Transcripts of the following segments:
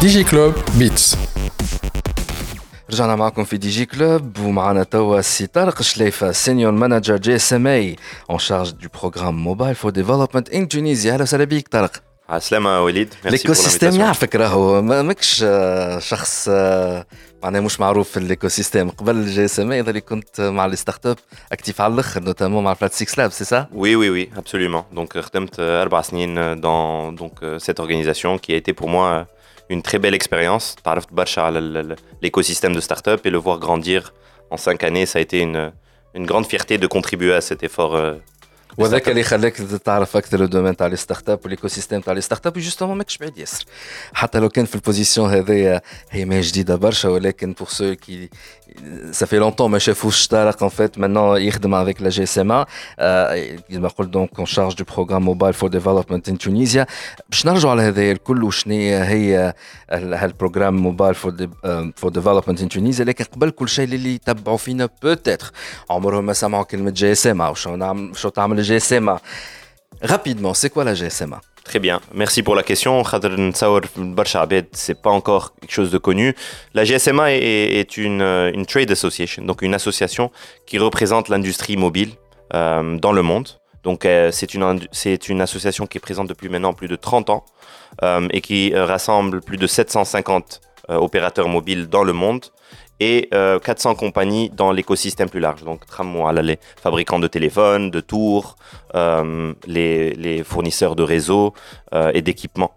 ديجي كلوب بيتس رجعنا معكم في دي جي كلوب ومعنا توا سي طارق شليفه سينيور مانجر جي اس ام اي اون شارج دو بروغرام موبايل فور ديفلوبمنت ان تونيزيا أهلا وسهلا بك طارق. عسلامة وليد. ليكو سيستيم يعرفك راهو ماكش شخص معناها مش معروف في الايكو سيستيم قبل الجي اس ام اي اللي كنت مع لي ستارت اب اكتيف على الاخر نوتامون مع فلات 6 لاب سي سا Oui, oui, oui, absolument. Donc, خدمت أربع سنين dans donc, cette organisation qui a été pour moi une très belle expérience. تعرفت برشا على l'écosystème de start-up et le voir grandir en cinq années, ça a été une, une grande fierté de contribuer à cet effort وهذاك اللي خلاك تعرف أكثر الدومين تاع لي ستارت اب والايكو سيستيم تاع لي ستارت اب جوستومون ماكش بعيد ياسر. حتى لو كان في البوزيسيون هذايا هي ما جديدة برشا ولكن بور سو كي سافي لونتون ما شافوش طارق ان فيت مانون يخدم افيك لا جي اس ام كيما قلت دونك اون شارج دو بروغرام موبايل فور ديفلوبمنت ان تونيزيا باش نرجعوا على هذايا الكل وشنو هي هالبروغرام موبايل فور فور ديفلوبمنت ان تونيزيا لكن قبل كل شيء اللي يتبعوا فينا بوتيتر عمرهم ما سمعوا كلمه جي اس ام شو تعمل GSMA. Rapidement, c'est quoi la GSMA Très bien, merci pour la question. C'est pas encore quelque chose de connu. La GSMA est, une, une, trade association, donc une association qui représente l'industrie mobile euh, dans le monde. Donc euh, c'est une, une association qui est présente depuis maintenant plus de 30 ans euh, et qui rassemble plus de 750 euh, opérateurs mobiles dans le monde et 400 euh, compagnies dans l'écosystème plus large. Donc, les fabricants de téléphones, de tours, euh, les, les, fournisseurs de réseaux euh, et d'équipements.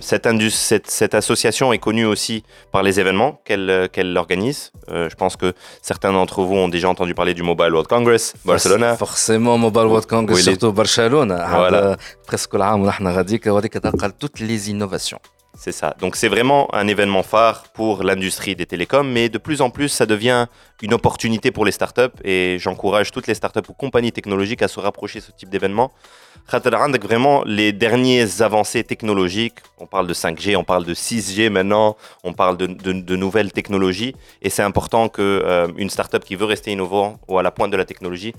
Cette, cette, cette, association est connue aussi par les événements qu'elle organise. je pense que certains d'entre vous ont déjà entendu parler du Mobile World Congress, Barcelona. Forcément, Mobile World Congress, oui, surtout Barcelone. Voilà. Presque toutes les innovations. C'est ça. Donc c'est vraiment un événement phare pour l'industrie des télécoms, mais de plus en plus, ça devient une opportunité pour les startups et j'encourage toutes les startups ou compagnies technologiques à se rapprocher de ce type d'événement. Vraiment, les dernières avancées technologiques, on parle de 5G, on parle de 6G maintenant, on parle de, de, de nouvelles technologies et c'est important qu'une euh, une startup qui veut rester innovant ou à la pointe de la technologie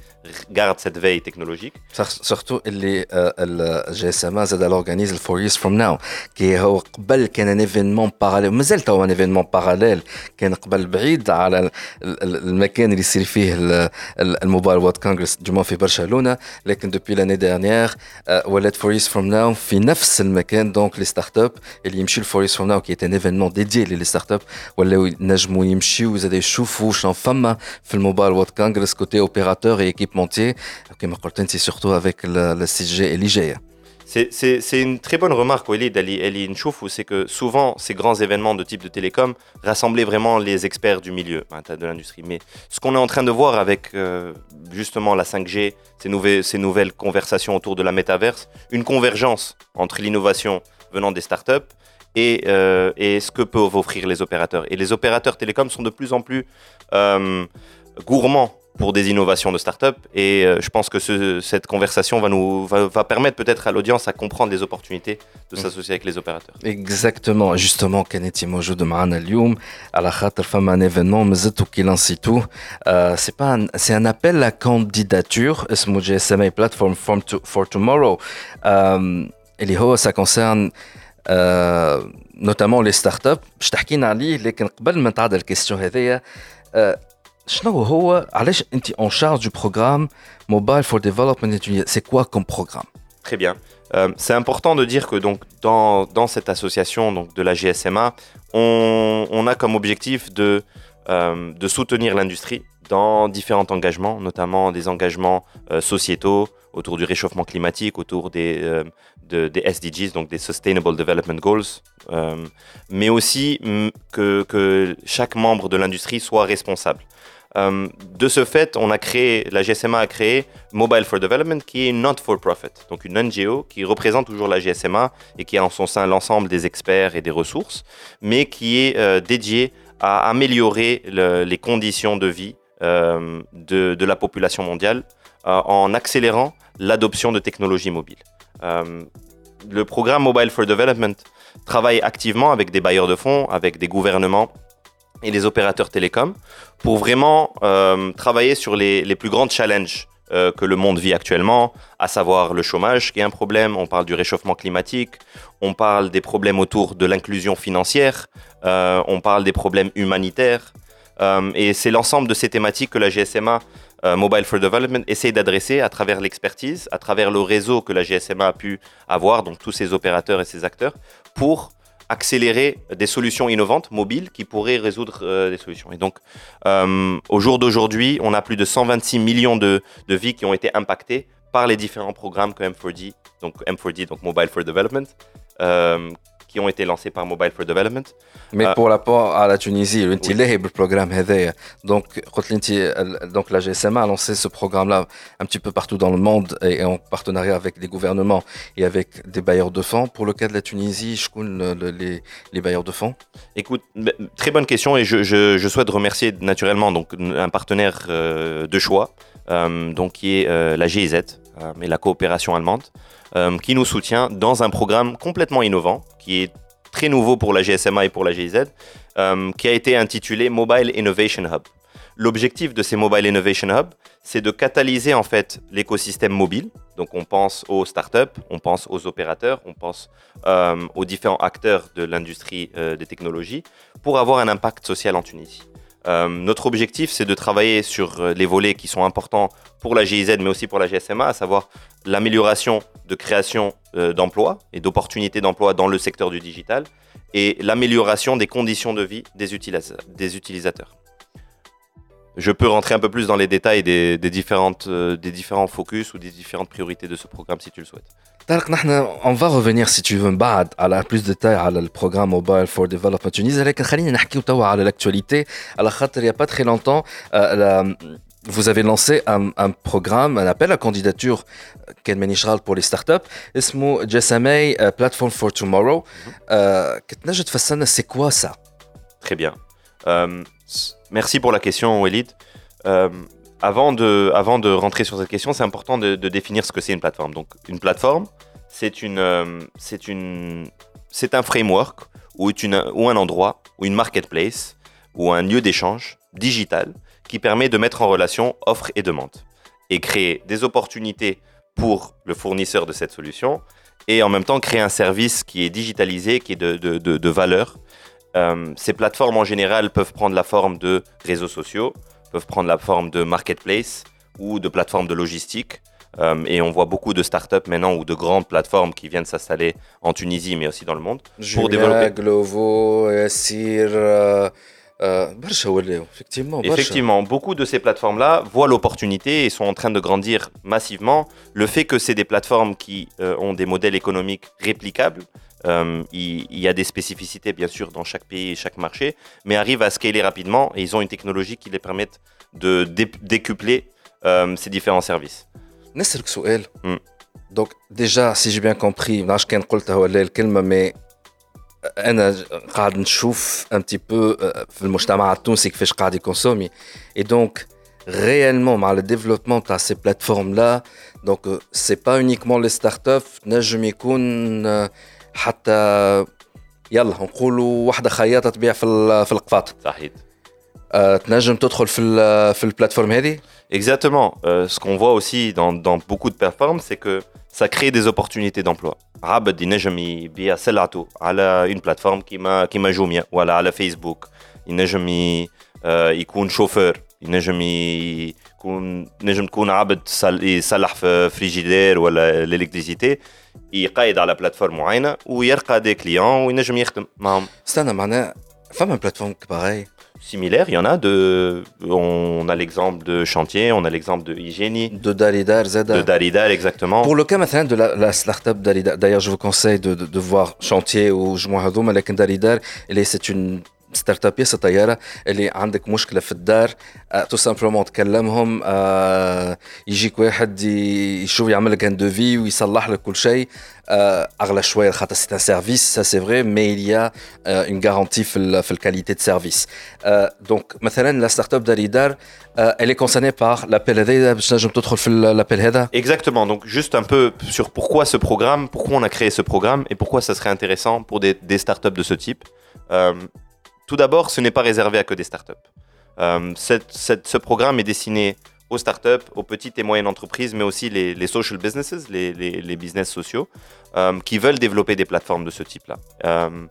garde cette veille technologique. Surtout, les GSMA organise le 4 Years From Now, qui est un événement parallèle, mais c'est un événement parallèle, qui est بعيد على المكان اللي يصير فيه الموبايل وورد كونغرس du في برشلونه لكن depuis l'année dernière ولات فور ييرز فروم ناو في نفس المكان دونك لي ستارت اب اللي يمشيو لفور ييرز فروم ناو كي ان ايفينمون ديدي لي ستارت اب ولاو ينجموا يمشيو زاد يشوفوا شنو فما في الموبايل وورد كونغرس كوتي اوبيراتور اي ايكيبمونتي كيما قلت انت سورتو افيك السي جي اللي جايه c'est une très bonne remarque, Walid Ali Nchouf, c'est que souvent, ces grands événements de type de télécom rassemblaient vraiment les experts du milieu hein, de l'industrie. Mais ce qu'on est en train de voir avec euh, justement la 5G, ces nouvelles, ces nouvelles conversations autour de la métaverse, une convergence entre l'innovation venant des startups et, euh, et ce que peuvent offrir les opérateurs. Et les opérateurs télécoms sont de plus en plus euh, gourmands pour des innovations de start-up. Et euh, je pense que cette conversation va, nous, va, permettre peut-être à l'audience à comprendre les opportunités de mm. s'associer avec les opérateurs. Exactement. Justement, Kanetti Mojo de Marana Lyoum, à la Khater femme un événement, Mzetou Kilansitou. Euh, c'est pas c'est un appel à candidature, Smouje Platform for Tomorrow. Euh, et ça concerne. Euh, notamment les startups. Je t'ai dit, mais avant de la question, شنو هو علاش انت اون شارج دو بروغرام موبايل فور ديفلوبمنت سي كوا كوم بروغرام Très bien. Euh, c'est important de dire que donc dans, dans cette association donc de la GSMA, on, on a comme objectif de, euh, de soutenir l'industrie dans différents engagements, notamment des engagements euh, sociétaux autour du réchauffement climatique, autour des, euh, de, des SDGs, donc des Sustainable Development Goals, euh, mais aussi que, que chaque membre de l'industrie soit responsable. Euh, de ce fait, on a créé, la GSMA a créé Mobile for Development, qui est une not-for-profit, donc une NGO qui représente toujours la GSMA et qui a en son sein l'ensemble des experts et des ressources, mais qui est euh, dédiée à améliorer le, les conditions de vie euh, de, la population mondiale en accélérant l'adoption de technologies mobiles. Le programme Mobile for Development travaille activement avec des bailleurs de fonds, avec des gouvernements et les opérateurs télécoms pour vraiment euh, travailler sur les, plus grands challenges euh, que le monde vit actuellement, à savoir le chômage qui est un problème, on parle du réchauffement climatique, on parle des problèmes autour de l'inclusion financière, euh, on parle des problèmes humanitaires. Et c'est l'ensemble de ces thématiques que la GSMA Mobile for Development essaie d'adresser à travers l'expertise, à travers le réseau que la GSMA a pu avoir, donc tous ces opérateurs et ces acteurs, pour accélérer des solutions innovantes mobiles qui pourraient résoudre euh, des solutions. Et donc, euh, au jour d'aujourd'hui, on a plus de 126 millions de, de, vies qui ont été impactées par les différents programmes que M4D, donc M4D, donc Mobile for Development, euh, qui ont été lancés par Mobile for Development. Mais pour rapport à la Tunisie, le programme donc, donc la GSMA a lancé ce programme-là un petit peu partout dans le monde et en partenariat avec des gouvernements et avec des bailleurs de fonds. Pour le cas de la Tunisie, je connais les, les bailleurs de fonds Écoute, très bonne question et je, je, souhaite remercier naturellement donc, un partenaire euh, de choix, euh, donc, qui est euh, la GIZ, et la coopération allemande. Euh, qui nous soutient dans un programme complètement innovant, qui est très nouveau pour la GSMA et pour la GIZ, euh, qui a été intitulé Mobile Innovation Hub. L'objectif de ces Mobile Innovation Hub, c'est de catalyser en fait l'écosystème mobile. Donc on pense aux startups, on pense aux opérateurs, on pense euh, aux différents acteurs de l'industrie des technologies pour avoir un impact social en Tunisie. Euh, notre objectif, c'est de travailler sur euh, les volets qui sont importants pour la GIZ, mais aussi pour la GSMA, à savoir l'amélioration de création euh, d'emplois et d'opportunités d'emploi dans le secteur du digital et l'amélioration des conditions de vie des, utilisateurs. Je peux rentrer un peu plus dans les détails des, différentes, des différents focus ou des différentes priorités de ce programme si tu le souhaites on va revenir si tu veux à la plus de détails à le programme Mobile for Development Tunis. Khalid, à l'actualité. À la il n'y a pas très longtemps, vous avez lancé un, programme, un appel à candidature Ken pour les startups, ismo Jessamay euh, Platform for Tomorrow. Mhm. Euh, Qu'est-ce que c'est quoi ça? Très bien. Euh, merci pour la question, Walid avant de, avant de rentrer sur cette question, c'est important de, définir ce que c'est une plateforme. Donc, une plateforme, c'est une, euh, c'est une, c'est un framework ou, une, ou un endroit ou une marketplace ou un lieu d'échange digital qui permet de mettre en relation offre et demande et créer des opportunités pour le fournisseur de cette solution et en même temps créer un service qui est digitalisé, qui est de, de, de, valeur. Euh, ces plateformes en général peuvent prendre la forme de réseaux sociaux, peuvent prendre la forme de marketplace ou de plateforme de logistique. Euh, et on voit beaucoup de startups maintenant ou de grandes plateformes qui viennent s'installer en Tunisie, mais aussi dans le monde. pour développer. Glovo, Yassir, euh, euh, effectivement. Effectivement, beaucoup de ces plateformes-là voient l'opportunité et sont en train de grandir massivement. Le fait que c'est des plateformes qui ont des modèles économiques réplicables, euh, il, y a des spécificités, bien sûr, dans chaque pays et chaque marché, mais arrivent à scaler rapidement et ils ont une technologie qui les permet de décupler euh, ces différents services. Hmm. Donc, déjà, si j'ai bien compris, je كان قلتها ولا الكلمة mais انا قاعد نشوف un petit peu في المجتمع التونسي كيفاش قاعد يكونسومي et donc réellement مع le développement de ces plateformes là donc c'est pas uniquement les startups نجم يكون حتى يلا نقولوا واحدة خياطه تبيع في في القفاط. صحيح أه تنجم تدخل في في البلاتفورم هذه؟ Exactement. Euh, ce qu'on voit aussi dans, dans beaucoup de plateformes, c'est que ça crée des opportunités d'emploi. عبد ينجم يبيع سلعته على une plateforme كيما كيما جوميا ولا على فيسبوك ينجم يكون شوفور ينجم يكون نجم تكون عبد يصلح في فريجيدير ولا الالكتريسيتي يقايد على بلاتفورم معينه ويرقى دي كليون وينجم يخدم معهم استنى معناها فما بلاتفورم باغي similaires. Il y en a de. On a l'exemple de Chantier, on a l'exemple de Hygiénie. De Daridar, Zeda. De Daridar, exactement. Pour le cas maintenant de la, la start-up Daridar, d'ailleurs, je vous conseille de, de, de voir Chantier ou Jmoua Hadoum, mais Daridar, c'est une ستارت اب ياسر طياره اللي عندك مشكله في الدار تو سامبلومون تكلمهم آه يجيك واحد يشوف يعمل لك ان دوفي ويصلح لك كل شيء آه اغلى شويه خاطر سي ان سيرفيس سا سي فري مي اليا اون غارونتي في في الكاليتي دو سيرفيس دونك مثلا لا ستارت اب داريدار elle est concernée par l'appel هذا باش تنجم تدخل في l'appel هذا Exactement. Donc juste un peu sur pourquoi ce programme, pourquoi on a créé ce programme et pourquoi ça serait intéressant pour des, des startups de ce type. Euh, tout d'abord, ce n'est pas réservé à que des startups. Euh, ce programme est destiné aux startups, aux petites et moyennes entreprises, mais aussi les, social businesses, les, business sociaux, euh, qui veulent développer des plateformes de ce type-là. Euh,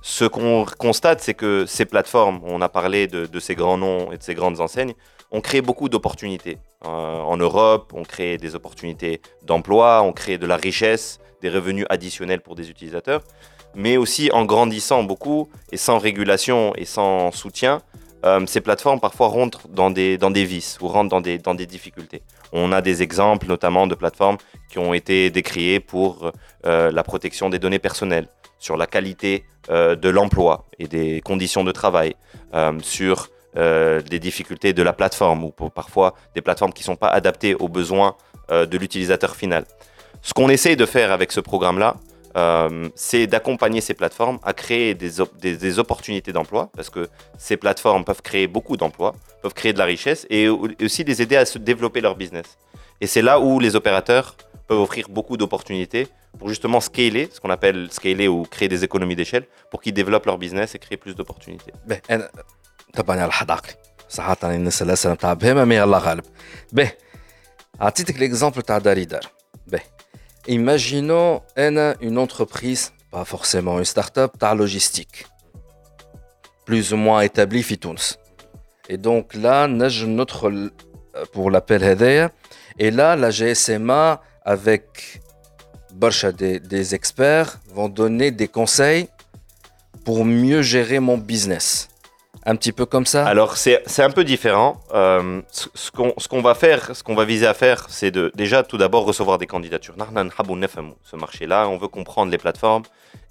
ce qu'on constate, c'est que ces plateformes, on a parlé de, ces grands noms et de ces grandes enseignes, ont créé beaucoup d'opportunités. en Europe, on crée des opportunités d'emploi, on crée de la richesse, des revenus additionnels pour des utilisateurs, mais aussi en grandissant beaucoup et sans régulation et sans soutien, euh, ces plateformes parfois rentrent dans des, dans des vices ou rentrent dans des, dans des difficultés. On a des exemples notamment de plateformes qui ont été décriées pour euh, la protection des données personnelles, sur la qualité euh, de l'emploi et des conditions de travail, sur des difficultés de la plateforme ou pour, parfois des plateformes qui ne sont pas adaptées aux besoins de l'utilisateur final. Ce qu'on essaye de faire avec ce programme-là, euh, c'est d'accompagner ces plateformes à créer des, des, opportunités d'emploi, parce que ces plateformes peuvent créer beaucoup d'emplois, peuvent créer de la richesse et aussi les aider à se développer leur business. Et c'est là où les opérateurs peuvent offrir beaucoup d'opportunités pour justement scaler, ce qu'on appelle scaler ou créer des économies d'échelle, pour qu'ils développent leur business et créent plus d'opportunités. طبعا على حد عقلي صراحة الناس الأسئلة نتاع بهيمة مي الله غالب به عطيتك l'exemple تاع داريدار به Imaginons une entreprise, pas forcément une start-up, ta logistique, plus ou moins établie Fitouns. Et donc là, notre pour l'appel Hedaya, et là, la GSMA, avec des, des experts, vont donner des conseils pour mieux gérer mon business un petit peu comme ça Alors, c'est un peu différent. Euh, ce qu'on va faire, ce qu'on va viser à faire, c'est de déjà tout d'abord recevoir des candidatures. Ce marché-là, on veut comprendre les plateformes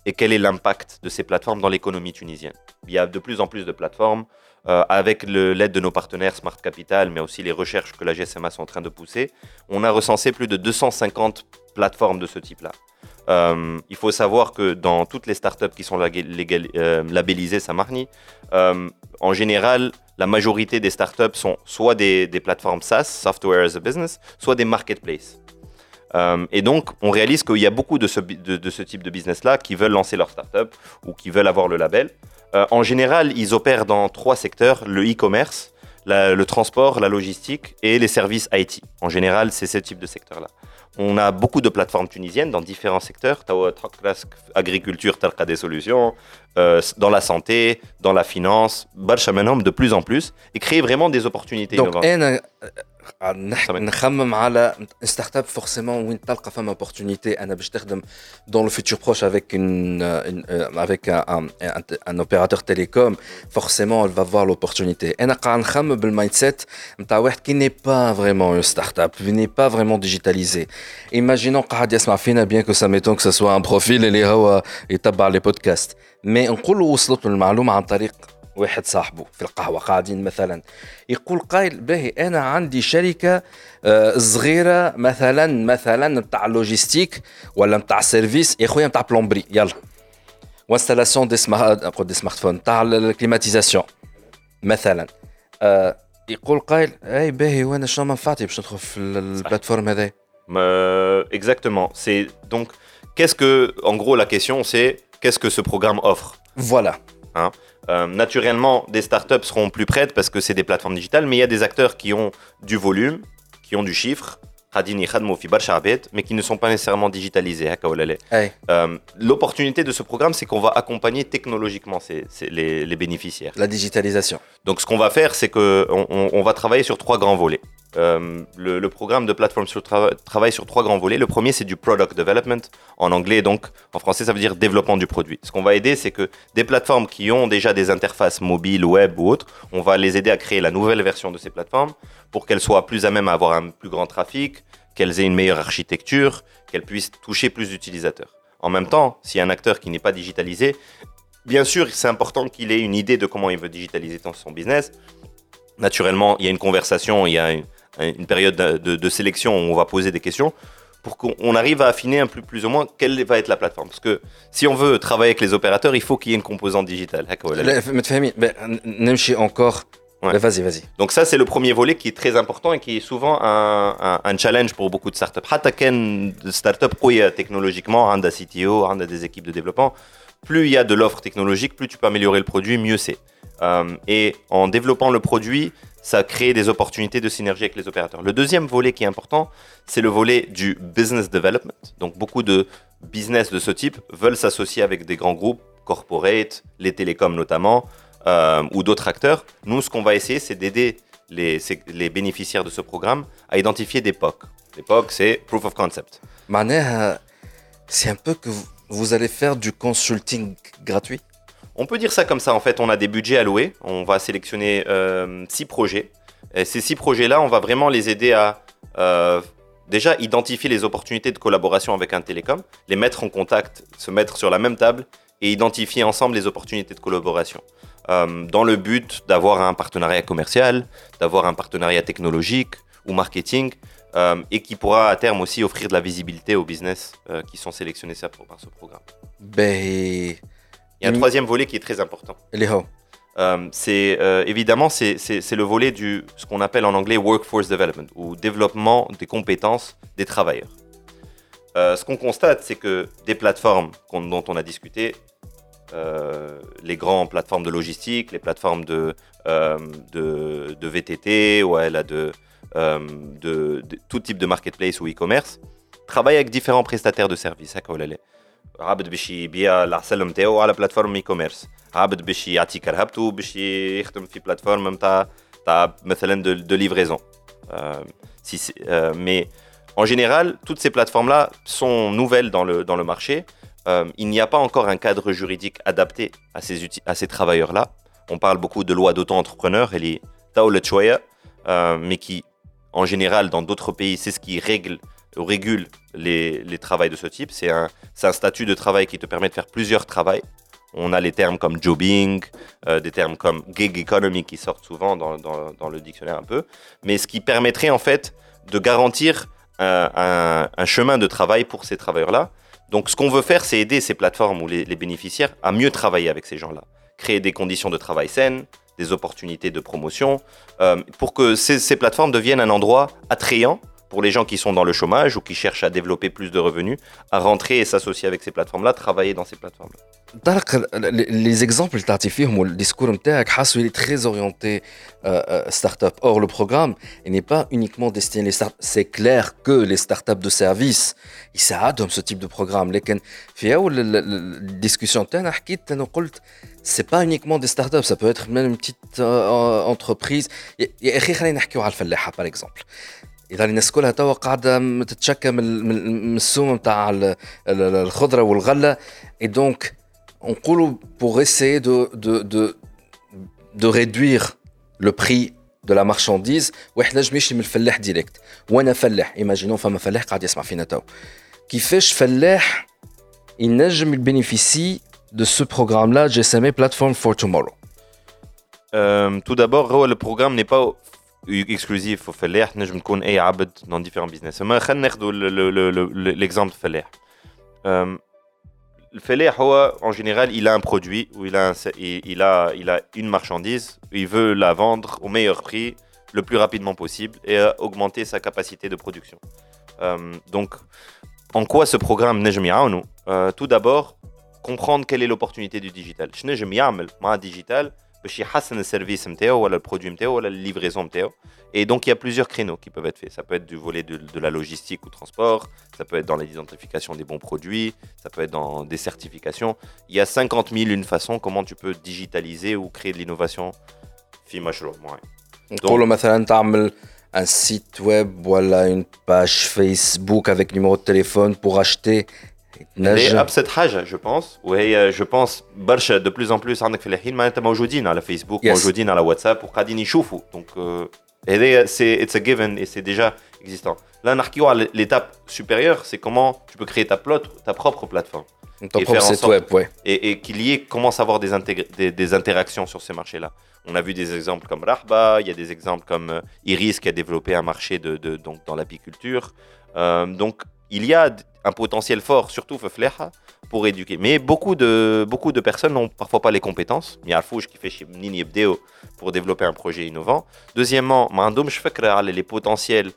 et quel est l'impact de ces plateformes dans l'économie tunisienne. Il y a de plus en plus de plateformes. Euh, avec l'aide de nos partenaires Smart Capital, mais aussi les recherches que la GSMA sont en train de pousser, on a recensé plus de 250 plateformes de ce type-là. Euh, il faut savoir que dans toutes les startups qui sont euh, labellisées Samarni, euh, en général, la majorité des startups sont soit des, plateformes SaaS, Software as a Business, soit des marketplaces. et donc, on réalise qu'il y a beaucoup de ce, type de business-là qui veulent lancer leur startup ou qui veulent avoir le label. en général, ils opèrent dans trois secteurs, le e-commerce, le transport, la logistique et les services IT. En général, c'est ce type de secteur-là. On a beaucoup de plateformes tunisiennes dans différents secteurs. Agriculture, as des solutions. Euh, dans la santé, dans la finance. de plus en plus. Et créer vraiment des opportunités Donc, نخمم على ستارت اب فورسيمون وين تلقى فما opportunité انا باش تخدم dans le futur proche avec une, une avec un, un, un opérateur télécom forcément elle va voir l'opportunité انا قاعد نخمم بالمايند سيت نتاع واحد كي ني با فريمون une start up qui n'est pas vraiment digitalisé imaginons قاعد يسمع فينا bien que ça m'étonne que ce soit un profil اللي هو يتبع لي بودكاست مي نقول وصلت له المعلومه عن طريق واحد صاحبه في القهوة قاعدين مثلا يقول قايل باهي أنا عندي شركة آه، صغيرة مثلا مثلا نتاع لوجيستيك ولا نتاع سيرفيس يا خويا نتاع بلومبري يلا وانستالاسيون دي سمارت دي سمارت فون تاع الكليماتيزاسيون مثلا آه، يقول قايل أي باهي وأنا شنو منفعتي باش ندخل في البلاتفورم هذا Exactement. C'est donc qu'est-ce que, en gros, la question c'est qu'est-ce que ce programme offre. Voilà. Hein euh, naturellement, des startups seront plus prêtes parce que c'est des plateformes digitales, mais il y a des acteurs qui ont du volume, qui ont du chiffre, mais qui ne sont pas nécessairement digitalisés. Hein, euh, l'opportunité de ce programme, c'est qu'on va accompagner technologiquement les, bénéficiaires. La digitalisation. Donc ce qu'on va faire, c'est qu'on on va travailler sur trois grands volets. Euh, le, programme de plateforme travaille sur trois grands volets. Le premier, c'est du product development en anglais, donc en français, ça veut dire développement du produit. Ce qu'on va aider, c'est que des plateformes qui ont déjà des interfaces mobiles, web ou autres, on va les aider à créer la nouvelle version de ces plateformes pour qu'elles soient plus à même à avoir un plus grand trafic, qu'elles aient une meilleure architecture, qu'elles puissent toucher plus d'utilisateurs. En même temps, s'il y a un acteur qui n'est pas digitalisé, bien sûr, c'est important qu'il ait une idée de comment il veut digitaliser son business. Naturellement, il y a une conversation, il y a une, une période de, sélection où on va poser des questions pour qu'on arrive à affiner un peu plus ou moins quelle va être la plateforme. Parce que si on veut travailler avec les opérateurs, il faut qu'il y ait une composante digitale. encore. Vas-y, vas-y. Donc ça, c'est le premier volet qui est très important et qui est souvent un, challenge pour beaucoup de startups. Hataken startup technologiquement, un CTO, un des équipes de développement, plus il y a de l'offre technologique, plus tu peux améliorer le produit, mieux c'est. Euh, et en développant le produit, ça crée des opportunités de synergie avec les opérateurs. Le deuxième volet qui est important, c'est le volet du business development. Donc beaucoup de business de ce type veulent s'associer avec des grands groupes, corporate, les télécoms notamment, euh, ou d'autres acteurs. Nous, ce qu'on va essayer, c'est d'aider les, bénéficiaires de ce programme à identifier des POC. Les POC, c'est Proof of Concept. c'est un peu que vous allez faire du consulting gratuit? On peut dire ça comme ça, en fait, on a des budgets alloués, on va sélectionner euh, six projets. Et ces six projets-là, on va vraiment les aider à euh, déjà identifier les opportunités de collaboration avec un télécom, les mettre en contact, se mettre sur la même table et identifier ensemble les opportunités de collaboration. Euh, dans le but d'avoir un partenariat commercial, d'avoir un partenariat technologique ou marketing, et qui pourra à terme aussi offrir de la visibilité aux business qui sont sélectionnés par ce programme. Ben, il y a un troisième volet qui est très important. Euh, c'est euh, évidemment c'est le volet du ce qu'on appelle en anglais workforce development ou développement des compétences des travailleurs. Euh, ce qu'on constate, c'est que des plateformes dont on a discuté, les grandes plateformes de logistique, les plateformes de, de, de, VTT ou elle a de, de, tout type de marketplace ou e-commerce, travaillent avec différents prestataires de services. عبد باش يبيع العسل نتاعو على بلاتفورم اي كوميرس عبد باش يعطي كرهبته باش يخدم في بلاتفورم نتاع تاع مثلا دو, de livraison euh, si euh, mais en général toutes ces plateformes là sont nouvelles dans le, dans le marché euh, il n'y a pas encore un cadre juridique adapté à ces, à ces travailleurs là on parle beaucoup de loi d'auto-entrepreneur elle est euh, mais qui en général dans d'autres pays c'est ce qui règle régule les, les travails de ce type. C'est un, un, statut de travail qui te permet de faire plusieurs travails. On a les termes comme jobbing, euh, des termes comme gig economy qui sortent souvent dans, dans, le dictionnaire un peu, mais ce qui permettrait en fait de garantir un, un, chemin de travail pour ces travailleurs-là. Donc ce qu'on veut faire, c'est aider ces plateformes ou les, les, bénéficiaires à mieux travailler avec ces gens-là, créer des conditions de travail saines, des opportunités de promotion, euh, pour que ces, ces plateformes deviennent un endroit attrayant pour les gens qui sont dans le chômage ou qui cherchent à développer plus de revenus, à rentrer et s'associer avec ces plateformes-là, travailler dans ces plateformes-là. Les exemples que le discours il est très orienté euh, euh, start-up. Or, le programme n'est pas uniquement destiné aux start C'est clair que les start-up de service, ils s'adonnent ce type de programme. Mais la discussion c'est pas uniquement des start-up, ça peut être même une petite euh, entreprise. Par exemple. اذا الناس كلها توا قاعده تتشكى من السوم نتاع الخضره والغله اي دونك نقولوا pour essayer de de de de réduire le prix de la marchandise واحد نجم يشري من الفلاح ديريكت وانا فلاح ايماجينون فما فلاح قاعد يسمع فينا تو كيفاش فلاح ينجم يبينيفيسي de ce programme là GSMA Platform for Tomorrow euh, Tout d'abord, le programme n'est pas اكسكلوزيف وفلاح نجم تكون اي عبد dans différents business اما خلينا ناخذ l'exemple فلاح الفلاح هو en général il a un produit ou il a un, il a il a une marchandise il veut la vendre au meilleur prix le plus rapidement possible et augmenter sa capacité de production donc en quoi ce programme نجم يعاونو tout d'abord comprendre quelle est l'opportunité du digital شنو نجم يعمل مع digital باش يحسن السيرفيس نتاعو ولا البرودوي نتاعو ولا الليفريزون نتاعو et donc il y a plusieurs créneaux qui peuvent être faits ça peut être du volet de, de la logistique ou transport ça peut être dans l'identification des bons produits ça peut être dans des certifications il y a 50 000 une façon comment tu peux digitaliser ou créer de l'innovation في مشروع معين نقولوا مثلا تعمل un site web ولا une page Facebook avec numéro de téléphone pour acheter هي ابسط حاجه جو بونس وهي جو بونس برشا دو بلوز ان بلوس عندك في الحين معناتها موجودين على فيسبوك yes. موجودين على واتساب وقاعدين يشوفوا دونك هذايا سي اتس ا جيفن اي سي ديجا اكزيستون لا نحكيو على ليتاب سوبيريور سي كومون tu peux créer ta plot ta propre plateforme ton propre site web ouais et, et qu'il y ait commence à avoir des, des, des interactions sur ces marchés là on a vu des exemples comme Rahba, il y a des exemples comme euh, Iris qui a développé un marché de, de donc dans l'apiculture. Euh, donc il y a un potentiel fort, surtout Fefleha, pour éduquer. Mais beaucoup de, beaucoup de personnes n'ont parfois pas les compétences. Il y a Fouch qui fait chez Nini Ebdeo pour développer un projet innovant. Deuxièmement, les potentiels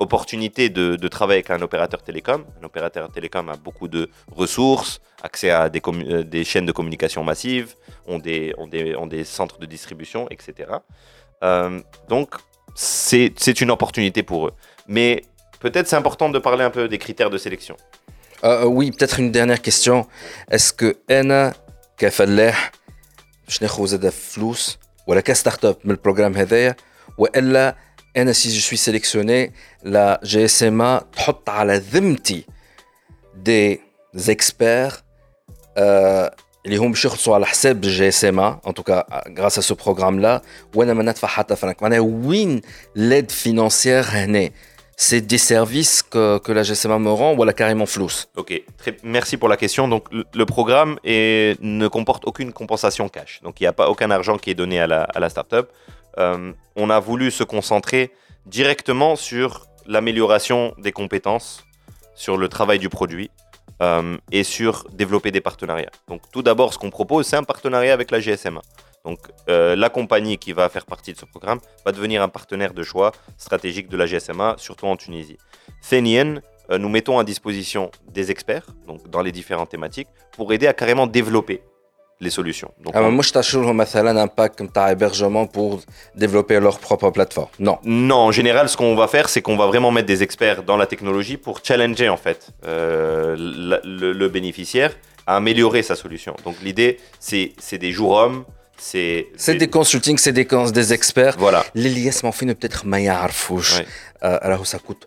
opportunités de, de, travailler avec un opérateur télécom. Un opérateur télécom a beaucoup de ressources, accès à des, des chaînes de communication massives, ont des, ont des, ont des centres de distribution, etc. donc, c'est une opportunité pour eux. Mais peut-être c'est important de parler un peu des critères de sélection. oui, peut-être une dernière question. Est-ce que Anna, كفلاح باش ناخذ زاد فلوس ولا كستارت اب من البروجرام هذايا والا انا سي جو سوي سيليكسيوني لا جي اس ام ا تحط على ذمتي دي زيكسبير اللي هم باش يخلصوا على حساب الجي اس ام ا ان توكا غراس ا سو بروغرام لا وانا ما ندفع حتى فرنك معناها وين ليد فينانسيير هنا c'est des services que, la GSMA me rend ou a carrément flousse Ok, merci pour la question. Donc le, programme ne comporte aucune compensation cash. Donc il n'y a pas aucun argent qui est donné à la, à la startup. Euh, on a voulu se concentrer directement sur l'amélioration des compétences, sur le travail du produit euh, et sur développer des partenariats. Donc tout d'abord, ce qu'on propose, c'est un partenariat avec la GSMA. Donc euh, la compagnie qui va faire partie de ce programme va devenir un partenaire de choix stratégique de la GSMA, surtout en Tunisie. Thénien, euh, nous mettons à disposition des experts donc dans les différentes thématiques pour aider à carrément développer les solutions. Donc, ah, on... Moi, je un pack hébergement pour développer leur propre plateforme. Non. Non, en général, ce qu'on va faire, c'est qu'on va vraiment mettre des experts dans la technologie pour challenger en fait euh, le, le, bénéficiaire à améliorer sa solution. Donc l'idée, c'est des jours hommes c'est des consultings, c'est des, des experts. Voilà. L'Elias m'en fait peut-être Maya Arfouche. Alors ça coûte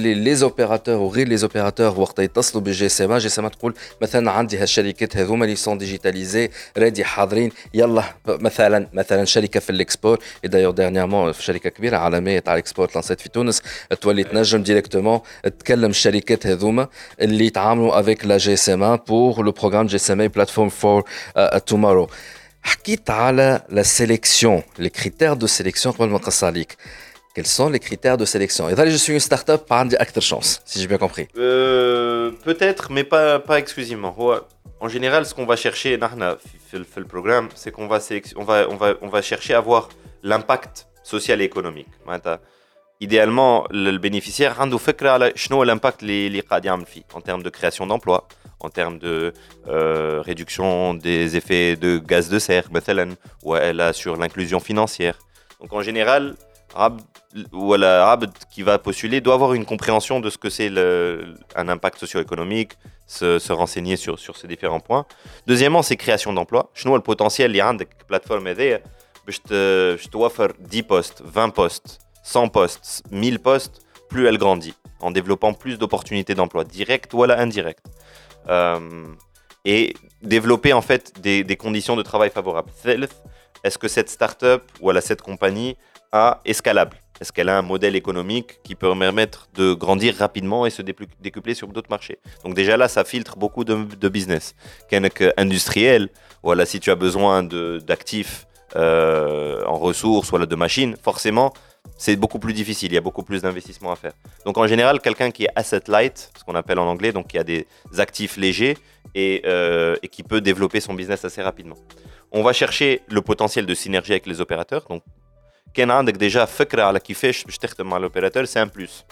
لي زوبيراتور وغير لي زوبيراتور وقت يتصلوا بالجي إس إم جي إس إم تقول مثلا عندي الشركات هذوما اللي سون ديجيتاليزي رادي حاضرين يلا مثلا مثلا شركة في الاكسبور دايوغ ديرنييرمون في شركة كبيرة عالمية تاع الاكسبور لانسيت في تونس تولي تنجم ديريكتومون تكلم الشركات هذوما اللي يتعاملوا افيك لا جي إم بور لو بروغرام جي اي بلاتفورم فور تومورو حكيت على لا سيليكسيون لي كريتير دو سيليكسيون قبل ما نقص عليك. Quels sont les critères de sélection? Et là, je suis une start-up, par acteur chance, si j'ai bien compris. Euh, Peut-être, mais pas, exclusivement. En général, ce qu'on va chercher, le programme, c'est qu'on va, chercher à voir l'impact social et économique. Idéalement, le bénéficiaire a l'impact en termes de création d'emplois, en termes de euh, réduction des effets de gaz de serre, ou sur l'inclusion financière. Donc en général, ou l'arabe qui va postuler doit avoir une compréhension de ce que c'est un impact socio-économique, se, renseigner sur, sur ces différents points. Deuxièmement, c'est création d'emplois. Je le potentiel, il y a une plateforme je te offre 10 postes, 20 postes, 100 postes, 1000 postes, plus elle grandit, en développant plus d'opportunités d'emploi, directes ou indirectes. Euh, et développer en fait des, des conditions de travail favorables. Est-ce que cette startup ou cette compagnie a escalable? Est-ce qu'elle a un modèle économique qui peut permettre de grandir rapidement et se décupler sur d'autres marchés? Donc déjà là, ça filtre beaucoup de, de business. industriel, voilà, si tu as besoin d'actifs euh, en ressources ou de machines, forcément, c'est beaucoup plus difficile, il y a beaucoup plus d'investissements à faire. Donc en général, quelqu'un qui est asset light, ce qu'on appelle en anglais, donc qui a des actifs légers et, euh, et, qui peut développer son business assez rapidement. On va chercher le potentiel de synergie avec les opérateurs. Donc كان عندك déjà فكره على كيفاش باش تخدم مع l'opérateur c'est un plus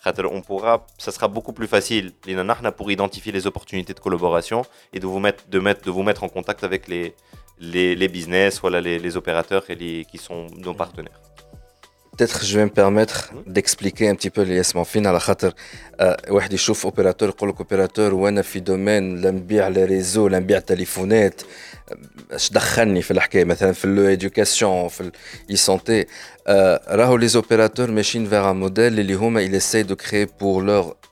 خاطر on pourra ça sera beaucoup plus facile لينا نحنا pour identifier les opportunités de collaboration et de vous mettre de mettre de vous mettre en contact avec les les, les business voilà les, les opérateurs et les, qui sont nos partenaires peut-être je vais me permettre d'expliquer un petit peu les اسمافين على خاطر واحد يشوف اوبيراتور يقول لك اوبيراتور وانا في دومين لا نبيع لي ريزو لا نبيع تليفونات اش دخلني في الحكاية؟ مثلا في لو ايدوكاسيون في الاي سونتي euh, les opérateurs machinent vers un modèle ils essayent de créer pour,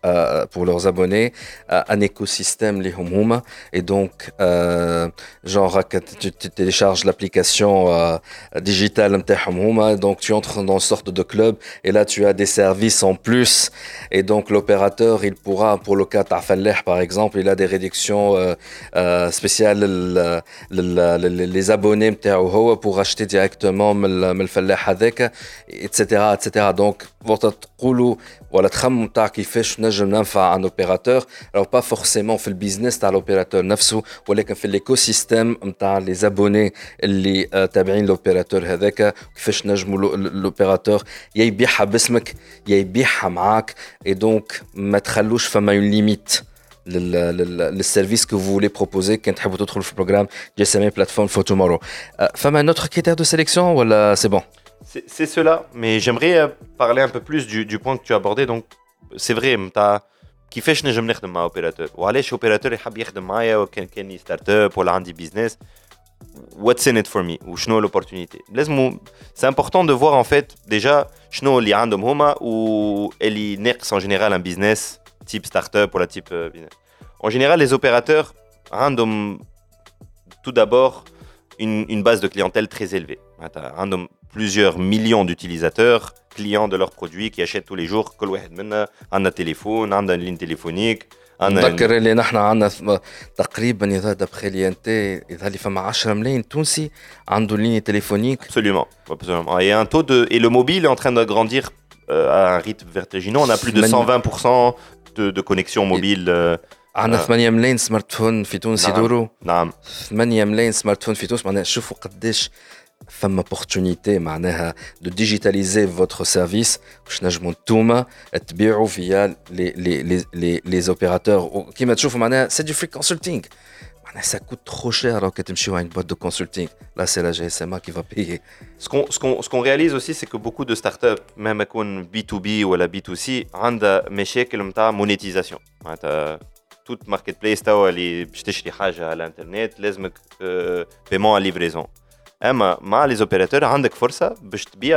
euh, pour leurs abonnés euh, un écosystème les. Hum. Et donc, euh, genre, tu, tu télécharges l'application digitale hum. donc tu entres dans une sorte de club et là tu as des services en plus. Et donc, l'opérateur, il pourra, pour le cas Tafalleh par exemple, il a des réductions spéciales les abonnés hum pour acheter directement le Fallah avec هذاك etc etc donc votre تقولوا ولا تخموا نتاع كيفاش نجم ننفع ان اوبيراتور alors pas forcément في البيزنس تاع الاوبيراتور نفسه ولكن في الايكو سيستيم نتاع لي زابوني اللي تابعين الاوبيراتور هذاك كيفاش نجموا الاوبيراتور يا يبيعها باسمك يا يبيعها معاك اي دونك ما تخلوش فما اون ليميت le service que vous voulez proposer quand vous trouvez le programme GSM Platform for Tomorrow. Euh, Femme, un autre critère de sélection ou c'est bon C'est cela, mais j'aimerais euh, parler un peu plus du, du point que tu as abordé. Donc, c'est vrai, كيفاش نجم نخدم مع اوبيراتور وعلاش اوبيراتور يحب يخدم معايا وكان كاني ستارت اب ولا عندي بيزنس واتس ان ات فور مي وشنو لوبورتونيتي لازم سي امبورطون دو فوار ان فيت ديجا شنو اللي عندهم هما واللي ناقص ان جينيرال ان بيزنس type startup ou la type euh, business. En général, les opérateurs ont tout d'abord une, une, base de clientèle très élevée. ont plusieurs millions d'utilisateurs, clients de leurs produits qui achètent tous les jours. un téléphone, une ligne téléphonique. نذكر اللي نحن عندنا تقريبا اذا دابخي لي انت اذا اللي فما 10 ملايين تونسي عنده ليني تليفونيك absolument absolument et un taux de et le mobile est en train de grandir euh, à un rythme vertigineux on a plus de 120% de, de connexion mobile عندنا 8 ملايين سمارت فون في تونس يدوروا نعم 8 ملايين سمارت فون في تونس معناها شوفوا قداش فما opportunité معناها دو ديجيتاليزي فوتر سيرفيس باش نجموا انتوما تبيعوا فيا لي لي لي لي اوبيراتور وكيما تشوفوا معناها سي دو فري كونسلتينغ ça coûte trop cher alors que tu es une boîte de consulting. Là, c'est la GSMA qui va payer. Ce qu'on ce qu'on, ce qu'on réalise aussi, c'est que beaucoup de startups, même B2B ou la B2C, ont des monétisation. Toute marketplace, tu as à l'internet, les paiement à livraison. Mais les opérateurs ont des forces